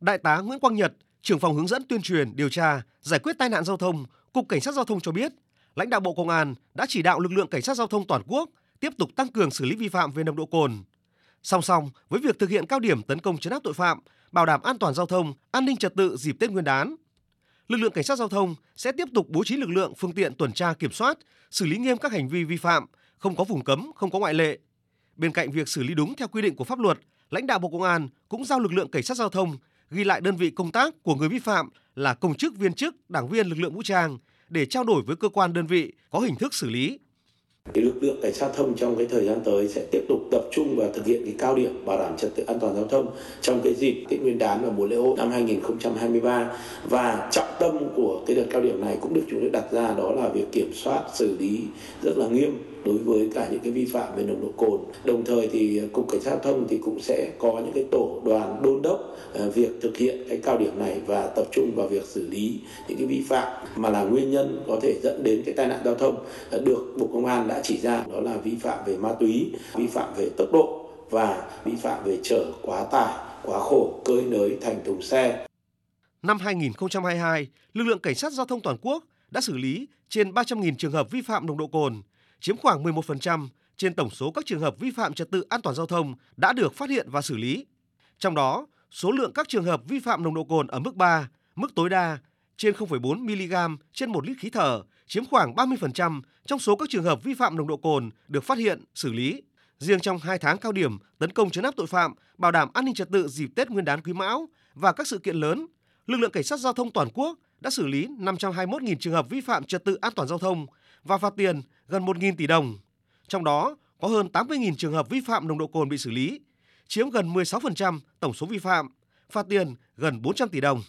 Đại tá Nguyễn Quang Nhật, trưởng phòng hướng dẫn tuyên truyền, điều tra, giải quyết tai nạn giao thông, Cục Cảnh sát Giao thông cho biết, lãnh đạo Bộ Công an đã chỉ đạo lực lượng cảnh sát giao thông toàn quốc tiếp tục tăng cường xử lý vi phạm về nồng độ cồn. Song song với việc thực hiện cao điểm tấn công chấn áp tội phạm, bảo đảm an toàn giao thông, an ninh trật tự dịp Tết Nguyên đán, lực lượng cảnh sát giao thông sẽ tiếp tục bố trí lực lượng phương tiện tuần tra kiểm soát, xử lý nghiêm các hành vi vi phạm, không có vùng cấm, không có ngoại lệ. Bên cạnh việc xử lý đúng theo quy định của pháp luật, lãnh đạo Bộ Công an cũng giao lực lượng cảnh sát giao thông ghi lại đơn vị công tác của người vi phạm là công chức viên chức, đảng viên lực lượng vũ trang để trao đổi với cơ quan đơn vị có hình thức xử lý. Lực lượng cảnh sát thông trong cái thời gian tới sẽ tiếp tục tập trung và thực hiện cái cao điểm bảo đảm trật tự an toàn giao thông trong cái dịp Tết Nguyên đán và mùa lễ hội năm 2023 và trọng tâm của cái đợt cao điểm này cũng được chúng tôi đặt ra đó là việc kiểm soát xử lý rất là nghiêm đối với cả những cái vi phạm về nồng độ cồn. Đồng thời thì à, cục cảnh sát giao thông thì cũng sẽ có những cái tổ đoàn đôn đốc à, việc thực hiện cái cao điểm này và tập trung vào việc xử lý những cái vi phạm mà là nguyên nhân có thể dẫn đến cái tai nạn giao thông à, được Bộ Công an đã chỉ ra đó là vi phạm về ma túy, vi phạm về tốc độ và vi phạm về chở quá tải, quá khổ, cơi nới thành thùng xe. Năm 2022, lực lượng cảnh sát giao thông toàn quốc đã xử lý trên 300.000 trường hợp vi phạm nồng độ cồn, chiếm khoảng 11% trên tổng số các trường hợp vi phạm trật tự an toàn giao thông đã được phát hiện và xử lý. Trong đó, số lượng các trường hợp vi phạm nồng độ cồn ở mức 3, mức tối đa trên 0,4 mg trên 1 lít khí thở chiếm khoảng 30% trong số các trường hợp vi phạm nồng độ cồn được phát hiện, xử lý. Riêng trong 2 tháng cao điểm tấn công chấn áp tội phạm, bảo đảm an ninh trật tự dịp Tết Nguyên đán Quý Mão và các sự kiện lớn, lực lượng cảnh sát giao thông toàn quốc đã xử lý 521.000 trường hợp vi phạm trật tự an toàn giao thông và phạt tiền gần 1.000 tỷ đồng. Trong đó có hơn 80.000 trường hợp vi phạm nồng độ cồn bị xử lý, chiếm gần 16% tổng số vi phạm, phạt tiền gần 400 tỷ đồng.